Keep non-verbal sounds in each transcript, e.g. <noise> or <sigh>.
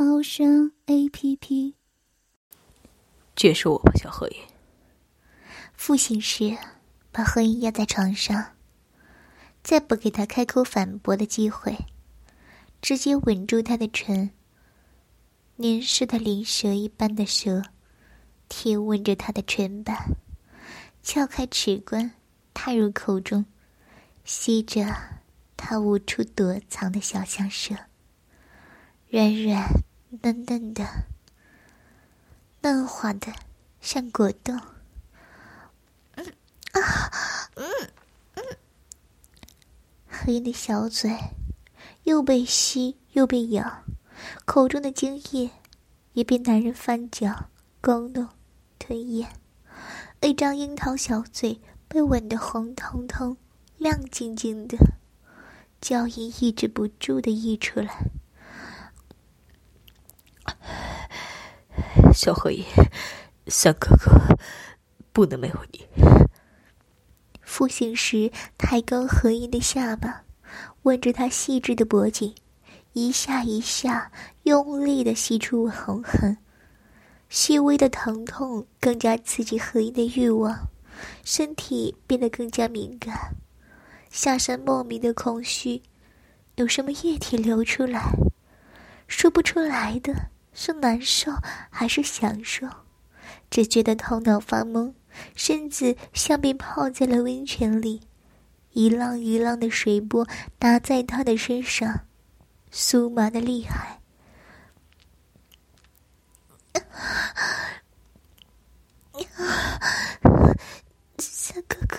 猫声 A P P。这是我吧，小何影。复醒时，把何影压在床上，再不给他开口反驳的机会，直接吻住他的唇。凝视的灵蛇一般的舌，贴吻着他的唇瓣，撬开齿关，踏入口中，吸着。他无处躲藏的小香舌，软软嫩嫩的，嫩滑的像果冻。嗯啊，嗯嗯，黑的小嘴又被吸又被咬，口中的精液也被男人翻搅、勾弄、吞咽，一张樱桃小嘴被吻得红彤彤、亮晶晶的。娇音抑制不住的溢出来，小荷叶，三哥哥不能没有你。复醒时，抬高何音的下巴，吻着他细致的脖颈，一下一下用力的吸出红痕，细微的疼痛更加刺激何音的欲望，身体变得更加敏感。下身莫名的空虚，有什么液体流出来，说不出来的是难受还是享受，只觉得头脑发懵，身子像被泡在了温泉里，一浪一浪的水波打在他的身上，酥麻的厉害。<laughs> 三哥哥。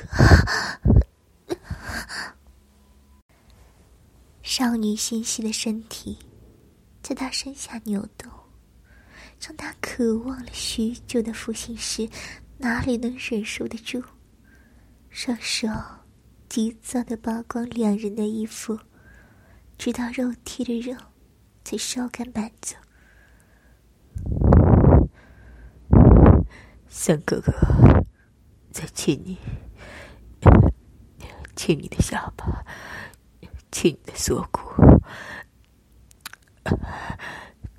少女纤细的身体在他身下扭动，让他渴望了许久的负心时哪里能忍受得住？双手急躁的扒光两人的衣服，直到肉体的肉，才稍感满足。三哥哥，再亲你。亲你的下巴，亲你的锁骨，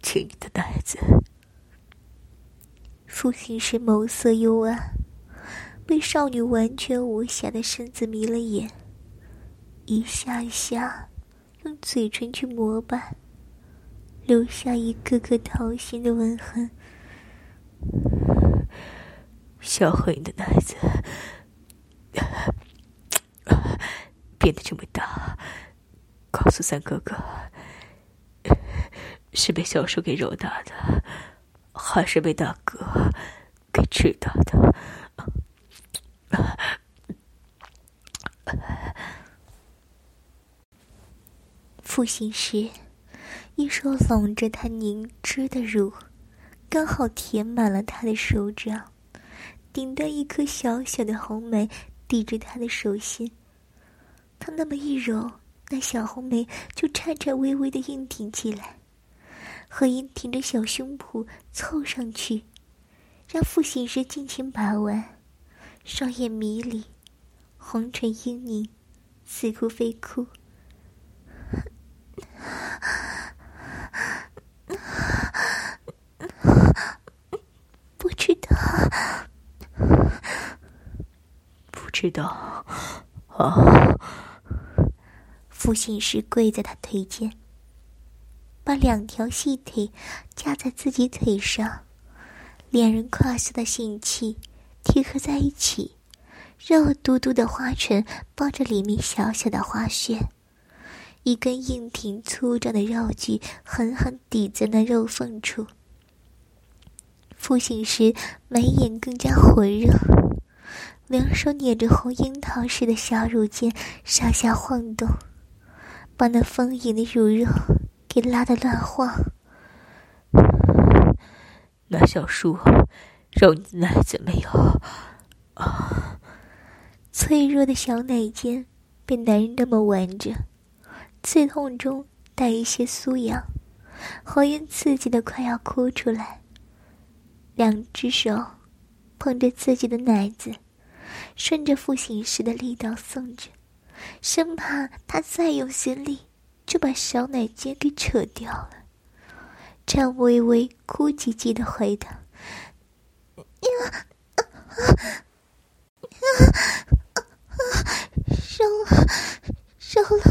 亲你的奶子。父亲是眸色幽暗，被少女完全无瑕的身子迷了眼，一下一下用嘴唇去磨拌，留下一个个掏心的吻痕。小黑的奶子。变得这么大，告诉三哥哥，是被小叔给揉大的，还是被大哥给吃大的？复醒时，一手拢着他凝脂的乳，刚好填满了他的手掌，顶端一颗小小的红梅抵着他的手心。他那么一揉，那小红梅就颤颤巍巍的硬挺起来。何英挺着小胸脯凑上去，让傅醒时尽情把玩，双眼迷离，红唇嘤咛，似哭非哭。不知道，不知道，啊。复醒时，跪在他腿间，把两条细腿架在自己腿上，两人胯下的性器贴合在一起，肉嘟嘟的花唇抱着里面小小的花穴，一根硬挺粗壮的肉具狠狠抵在那肉缝处。复醒时，眉眼更加火热，两手捻着红樱桃似的小乳尖上下晃动。把那丰盈的乳肉给拉得乱晃，那小叔，揉你的奶子没有？啊！脆弱的小奶尖被男人那么玩着，刺痛中带一些酥痒，何言刺激的快要哭出来。两只手捧着自己的奶子，顺着父亲时的力道送着，生怕他再用心力就把小奶尖给扯掉了。张微微哭唧唧的回答：“呀，啊，啊，烧了，烧了。”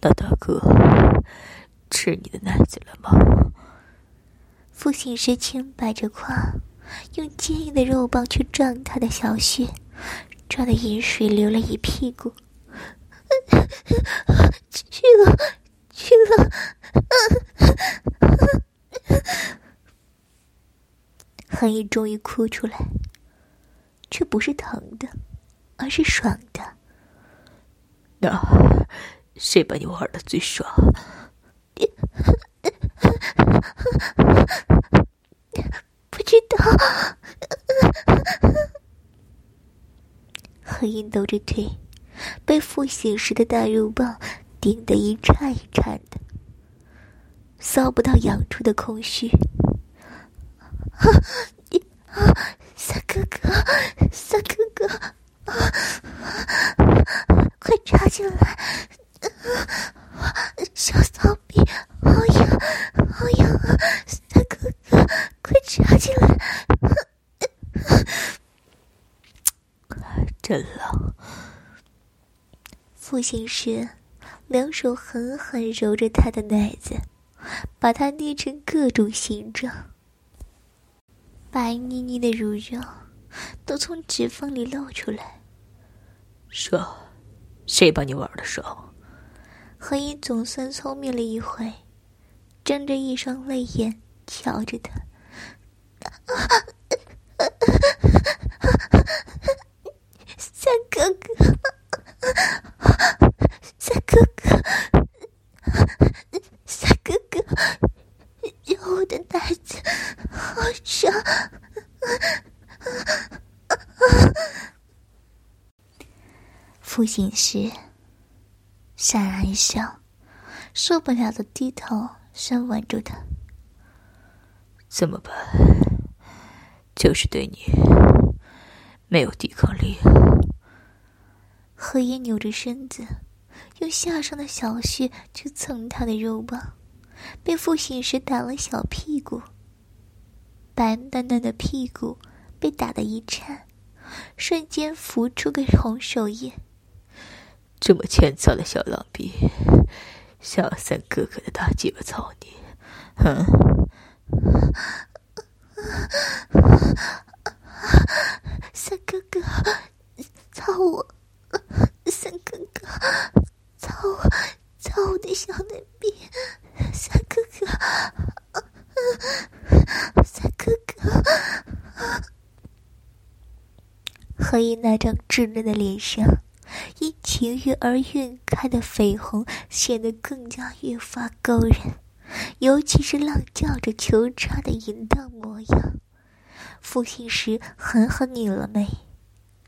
那大哥吃你的奶子了吗？父亲是轻摆着胯，用坚硬的肉棒去撞他的小穴，撞得饮水流了一屁股。去了，去了。韩毅终于哭出来，却不是疼的，而是爽的。那谁把你玩的最爽？不知道。何英抖着腿，被复醒时的大肉棒顶得一颤一颤的，搔不到痒处的空虚。你啊三哥哥，三哥哥，啊快插进来！啊小骚逼，好痒，好痒啊！三哥哥，快插进来！啊啊 <laughs> 真冷。父亲时，两手狠狠揉着他的奶子，把它捏成各种形状。白腻腻的乳肉都从指缝里露出来。说，谁帮你玩的手？何英总算聪明了一回，睁着一双泪眼瞧着他。三哥哥，三哥哥，三哥哥。我的奶子好爽！父亲时，潸然一笑，受不了的低头深吻住他。怎么办？就是对你没有抵抗力。何言扭着身子，用下上的小穴去蹭他的肉棒。被父醒时打了小屁股，白嫩嫩的屁股被打得一颤，瞬间浮出个红手印。这么欠操的小狼逼，小三哥哥的大鸡巴操你，哼！三哥哥，操我！三哥哥，操我！操我的小嫩逼！三哥哥，三哥哥，何以那张稚嫩的脸上，因情欲而晕开的绯红，显得更加越发勾人。尤其是浪叫着求插的淫荡模样，复兴时狠狠拧了眉，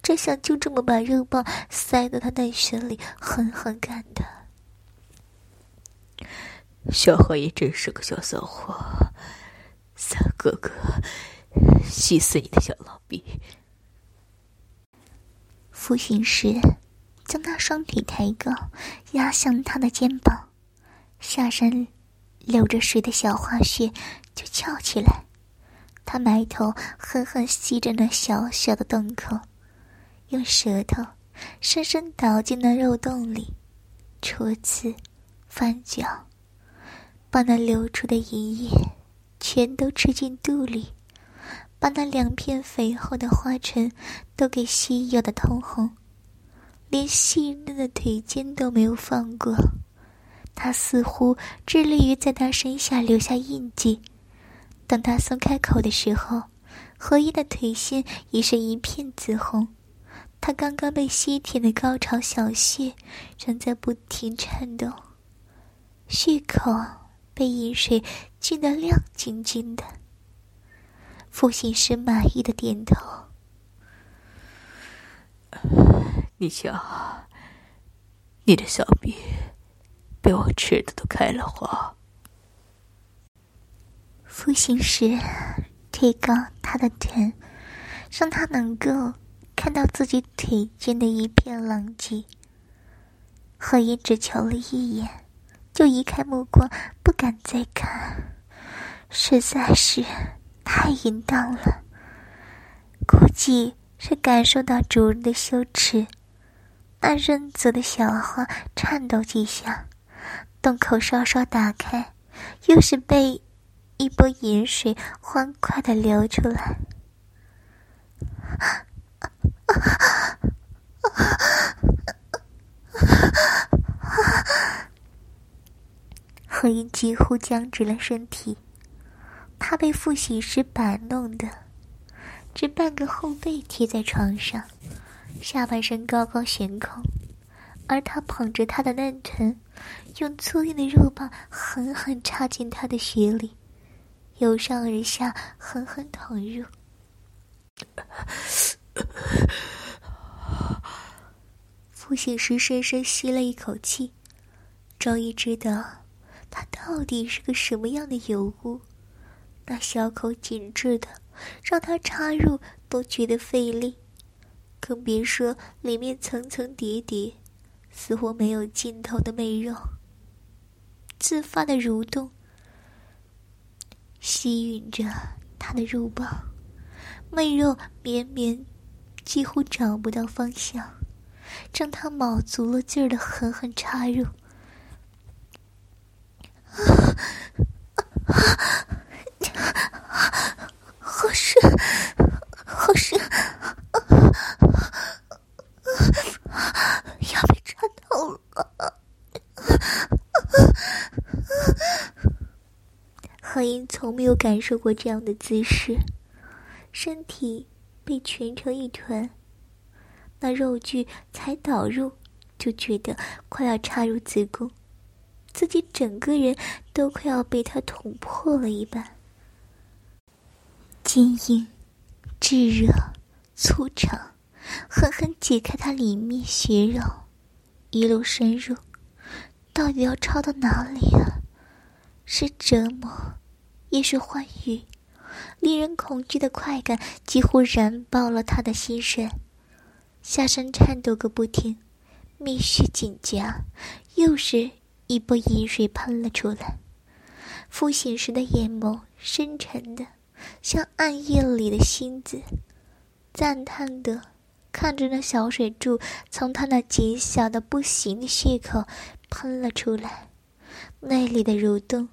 这想就这么把肉棒塞到他内穴里狠狠干的。小何也真是个小骚货，三哥哥，气死你的小老逼！复兴时，将他双腿抬高，压向他的肩膀，下身流着水的小花穴就翘起来。他埋头狠狠吸着那小小的洞口，用舌头深深倒进那肉洞里，戳刺、翻搅。把那流出的银液全都吃进肚里，把那两片肥厚的花唇都给吸咬的通红，连细嫩的腿尖都没有放过。他似乎致力于在他身下留下印记。等他松开口的时候，何一的腿心已是一片紫红。他刚刚被吸舔的高潮小穴仍在不停颤动，血口。被饮水浸得亮晶晶的。傅行师满意的点头：“你瞧，你的小臂被我吃的都开了花。”傅行时提高他的臀，让他能够看到自己腿间的一片狼藉。何言只瞧了一眼，就移开目光，不敢再看，实在是。太淫荡了，估计是感受到主人的羞耻，那润泽的小花颤抖几下，洞口稍稍打开，又是被一波盐水欢快的流出来。何音几乎僵直了身体。他被复习时摆弄的，只半个后背贴在床上，下半身高高悬空，而他捧着他的嫩臀，用粗硬的肉棒狠狠插进他的血里，由上而下狠狠捅入。复醒时深深吸了一口气，终于知道他到底是个什么样的尤物。那小口紧致的，让他插入都觉得费力，更别说里面层层叠叠、似乎没有尽头的媚肉，自发的蠕动，吸吮着他的肉棒，媚肉绵绵，几乎找不到方向，让他卯足了劲儿的狠狠插入。啊 <laughs> 啊好深，好深，要被插透了。何英从没有感受过这样的姿势，身体被蜷成一团，那肉具才导入，就觉得快要插入子宫，自己整个人都快要被他捅破了一般。坚硬、炙热、粗长，狠狠解开它里面血肉，一路深入，到底要插到哪里啊？是折磨，也是欢愉，令人恐惧的快感几乎燃爆了他的心神，下身颤抖个不停，密血紧夹，又是一波饮水喷了出来。复醒时的眼眸深沉的。像暗夜里的星子，赞叹的看着那小水柱从他那紧小的不行的血口喷了出来，内里的蠕动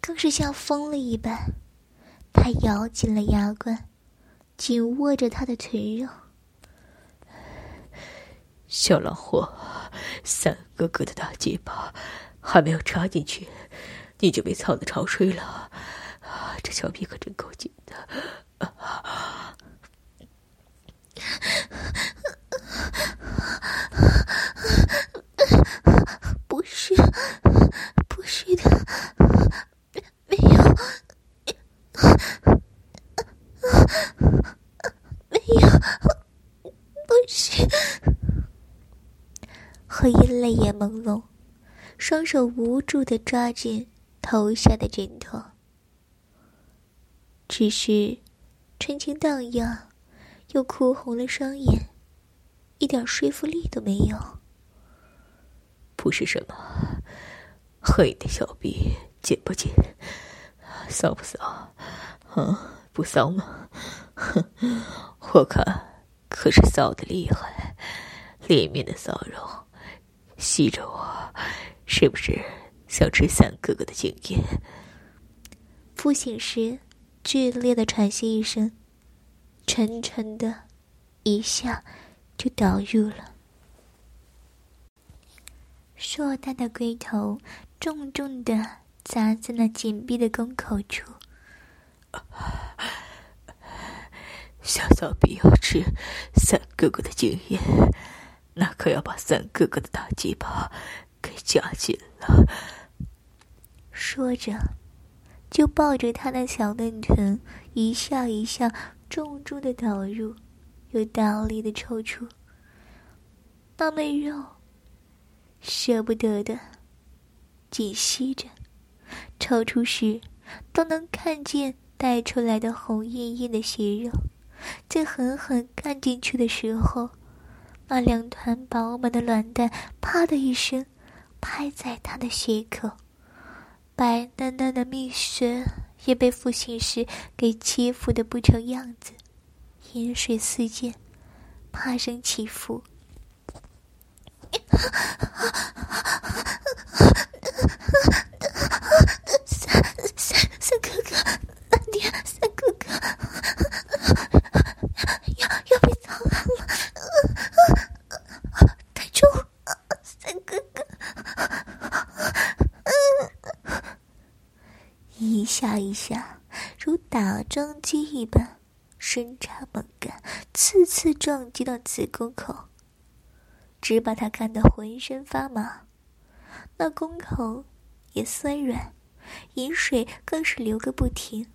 更是像疯了一般。他咬紧了牙关，紧握着他的臀肉。小老货，三哥哥的大鸡巴还没有插进去，你就被操的潮水了。这小屁可真够紧的 <laughs> 是，不是的，没有，没有，不是。何音泪眼朦胧，双手无助的抓紧头下的枕头。只是，春情荡漾，又哭红了双眼，一点说服力都没有。不是什么，黑的小臂紧不紧，骚不骚？嗯，不骚吗？哼，<laughs> 我看可是骚的厉害，里面的骚肉吸着我，是不是想吃三哥哥的精液？复醒时。剧烈的喘息一声，沉沉的，一下就倒入了。硕大的龟头重重的砸在那紧闭的宫口处。小骚逼要吃三哥哥的经验，那可要把三哥哥的大鸡巴给夹紧了。说着，就抱着他的小嫩臀，一下一下重重的导入，又大力的抽出。那妹肉舍不得的紧吸着，抽出时都能看见带出来的红艳艳的血肉。在狠狠干进去的时候，那两团饱满的卵蛋啪的一声拍在他的血口，白嫩嫩的蜜穴也被父亲时给欺负的不成样子，饮水四溅，啪声起伏。<laughs> 三三三哥哥，三弟，三哥哥，要要被操烂了！太重，三哥哥，一下一下如打桩机一般，深插猛干，次次撞击到子宫口。只把他干得浑身发麻，那宫口也酸软，饮水更是流个不停，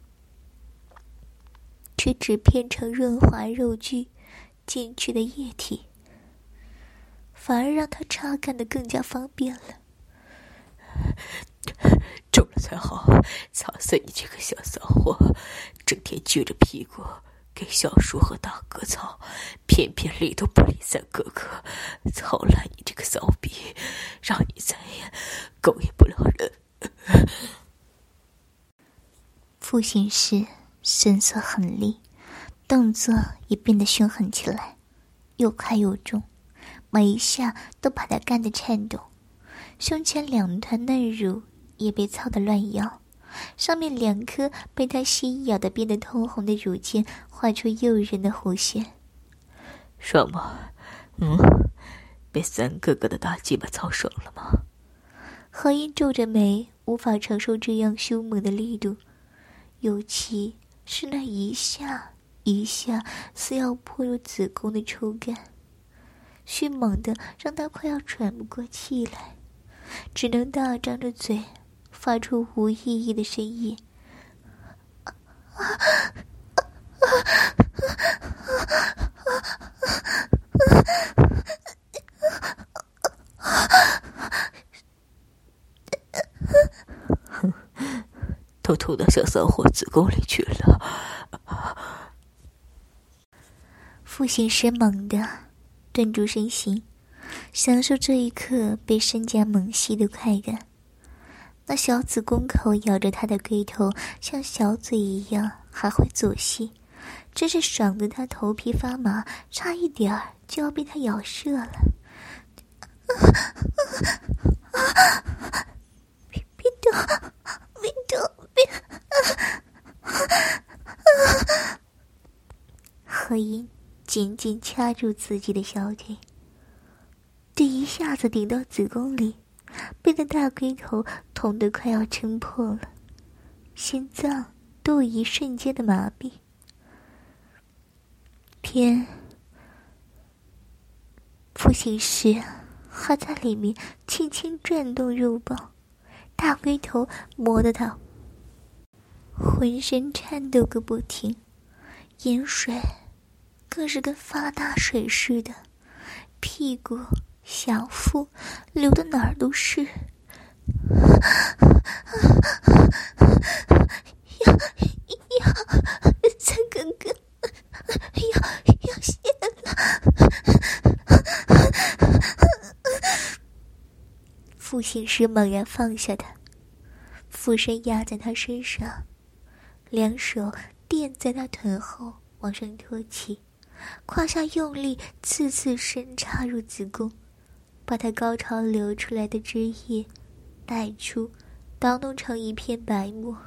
却只变成润滑肉具进去的液体，反而让他插干的更加方便了。<laughs> 中了才好，操死你这个小骚货，整天撅着屁股。给小叔和大哥操，偏偏理都不理三哥哥，操烂你这个骚逼，让你再也勾引不了人。父亲时神色狠厉，动作也变得凶狠起来，又快又重，每一下都把他干得颤抖，胸前两团嫩乳也被操得乱摇。上面两颗被他吸咬的变得通红的乳尖，画出诱人的弧线。爽吗？嗯，被三哥哥的大鸡巴操爽了吗？何英皱着眉，无法承受这样凶猛的力度，尤其是那一下一下似要破入子宫的抽感，迅猛的让他快要喘不过气来，只能大张着嘴。发出无意义的声音。哼，都吐到小骚货子宫里去了。父亲生猛地顿住身形，享受这一刻被身颊猛吸的快感。那小子宫口咬着他的龟头，像小嘴一样，还会左吸，真是爽得他头皮发麻，差一点儿就要被他咬射了。别别动，别动，别！何音紧紧掐住自己的小腿，这一下子顶到子宫里。被那大龟头捅得快要撑破了，心脏都一瞬间的麻痹。天父亲时还在里面轻轻转动肉棒，大龟头磨得他浑身颤抖个不停，盐水更是跟发大水似的，屁股。小腹流的哪儿都是，要要三哥哥，要要谢了。父亲时猛然放下他，俯身压在他身上，两手垫在他臀后往上托起，胯下用力，次次深插入子宫。把他高潮流出来的汁液带出，捣弄成一片白沫。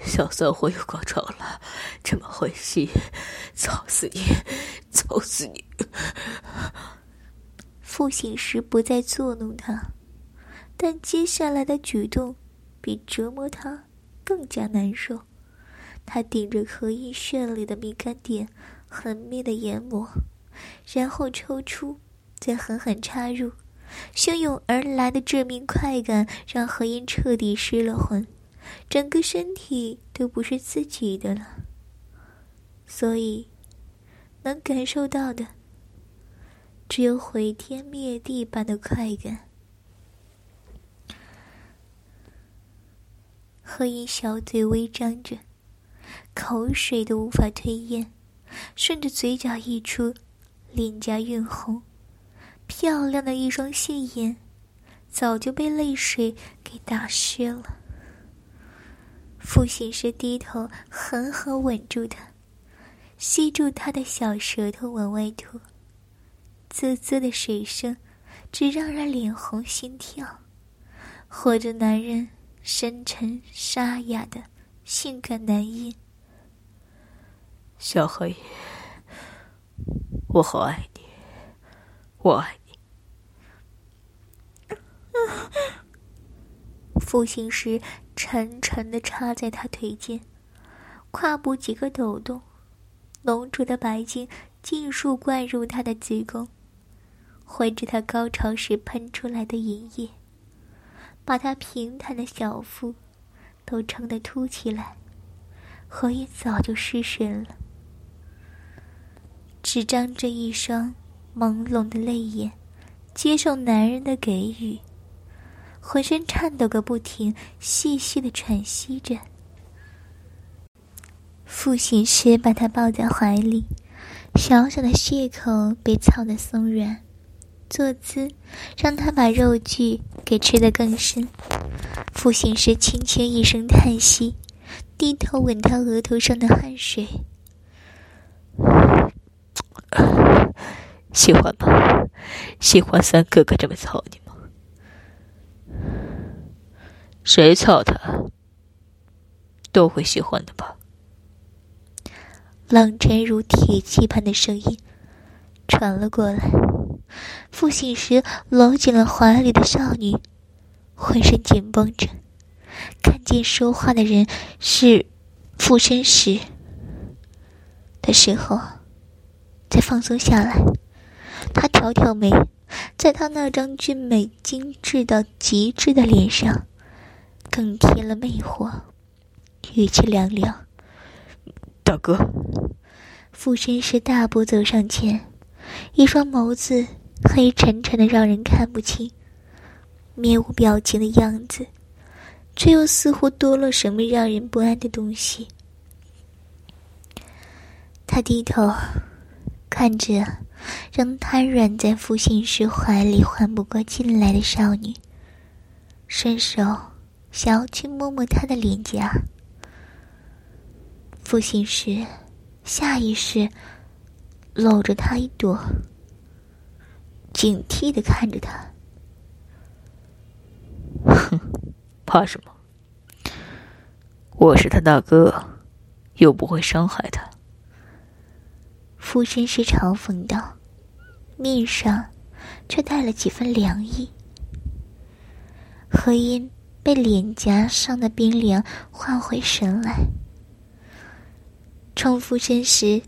小骚货又高潮了，这么会戏，操死你，操死你！父醒时不再作弄他，但接下来的举动比折磨他更加难受。他顶着荷叶绚丽的敏感点，狠命的研磨。然后抽出，再狠狠插入，汹涌而来的致命快感让何音彻底失了魂，整个身体都不是自己的了。所以，能感受到的只有毁天灭地般的快感。何音小嘴微张着，口水都无法吞咽，顺着嘴角溢出，脸颊晕红。漂亮的一双杏眼，早就被泪水给打湿了。父亲是低头狠狠吻住他，吸住他的小舌头往外吐，滋滋的水声，只让人脸红心跳。或者男人深沉沙哑的性感男音，小黑，我好爱你，我爱你。复兴时，沉沉的插在他腿间，胯部几个抖动，浓浊的白精尽数灌入他的子宫，混着他高潮时喷出来的银液，把他平坦的小腹都撑得凸起来。何音早就失神了，只张着一双朦胧的泪眼，接受男人的给予。浑身颤抖个不停，细细的喘息着。父亲时把他抱在怀里，小小的血口被操得松软，坐姿让他把肉具给吃得更深。父亲时轻轻一声叹息，低头吻他额头上的汗水。喜欢吗？喜欢三哥哥这么操你吗？谁操他，都会喜欢的吧？冷沉如铁器般的声音传了过来。复醒时，搂紧了怀里的少女，浑身紧绷着。看见说话的人是附身时的时候，再放松下来。他挑挑眉，在他那张俊美精致到极致的脸上。更添了魅惑，语气凉凉。大哥，附身时大步走上前，一双眸子黑沉沉的，让人看不清，面无表情的样子，却又似乎多了什么让人不安的东西。他低头看着，仍瘫软在父亲时怀里缓不过劲来的少女，伸手。想要去摸摸她的脸颊，父亲时，下意识搂着他一朵，警惕的看着他。哼，<laughs> 怕什么？我是他大哥，又不会伤害他。父亲时嘲讽道，面上却带了几分凉意。何音。被脸颊上的冰凉唤回神来，冲附身时，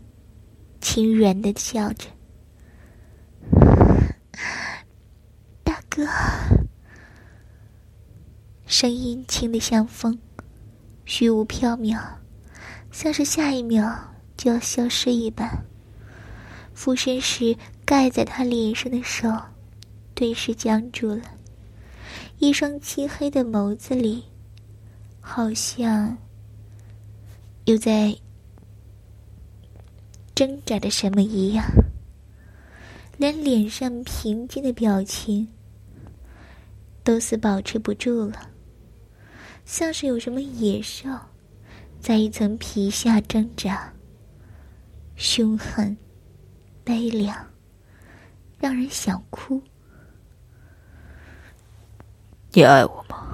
轻软的笑着：“ <laughs> 大哥。”声音轻得像风，虚无缥缈，像是下一秒就要消失一般。附身时盖在他脸上的手，顿时僵住了。一双漆黑的眸子里，好像又在挣扎着什么一样，连脸上平静的表情都似保持不住了，像是有什么野兽在一层皮下挣扎，凶狠、悲凉，让人想哭。你爱我吗？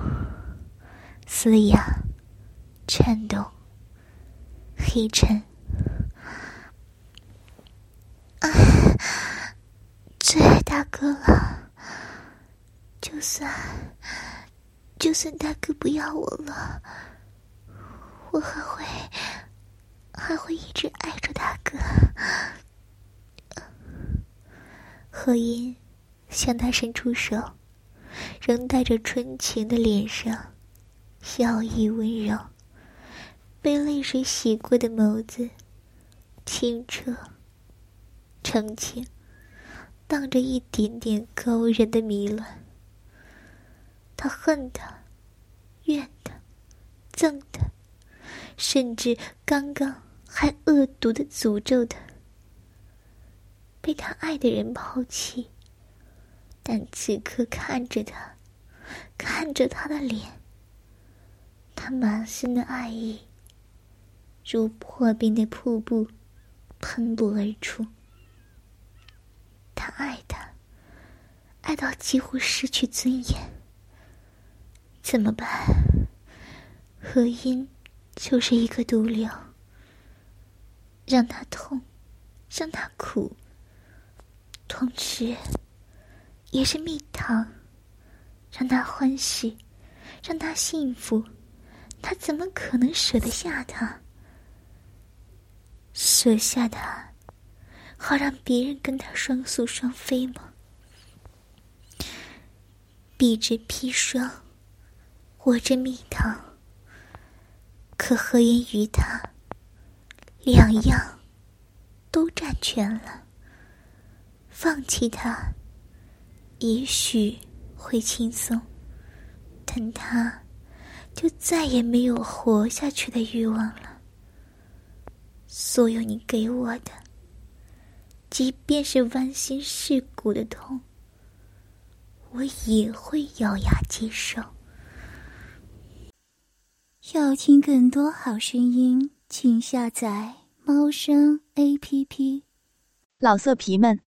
嘶哑、颤抖、黑沉，最爱大哥了。就算，就算大哥不要我了，我还会，还会一直爱着大哥。何音向他伸出手，仍带着纯情的脸上，笑意温柔，被泪水洗过的眸子，清澈、澄清，荡着一点点勾人的迷乱。他恨他，怨他，憎他，甚至刚刚还恶毒的诅咒他。被他爱的人抛弃，但此刻看着他，看着他的脸，他满心的爱意如破冰的瀑布喷薄而出。他爱他，爱到几乎失去尊严。怎么办？何音就是一个毒瘤，让他痛，让他苦。同时，也是蜜糖，让他欢喜，让他幸福。他怎么可能舍得下他？舍下他，好让别人跟他双宿双飞吗？彼之砒霜，我这蜜糖。可何言于他？两样都占全了。放弃他，也许会轻松，但他就再也没有活下去的欲望了。所有你给我的，即便是剜心蚀骨的痛，我也会咬牙接受。要听更多好声音，请下载猫声 A P P。老色皮们。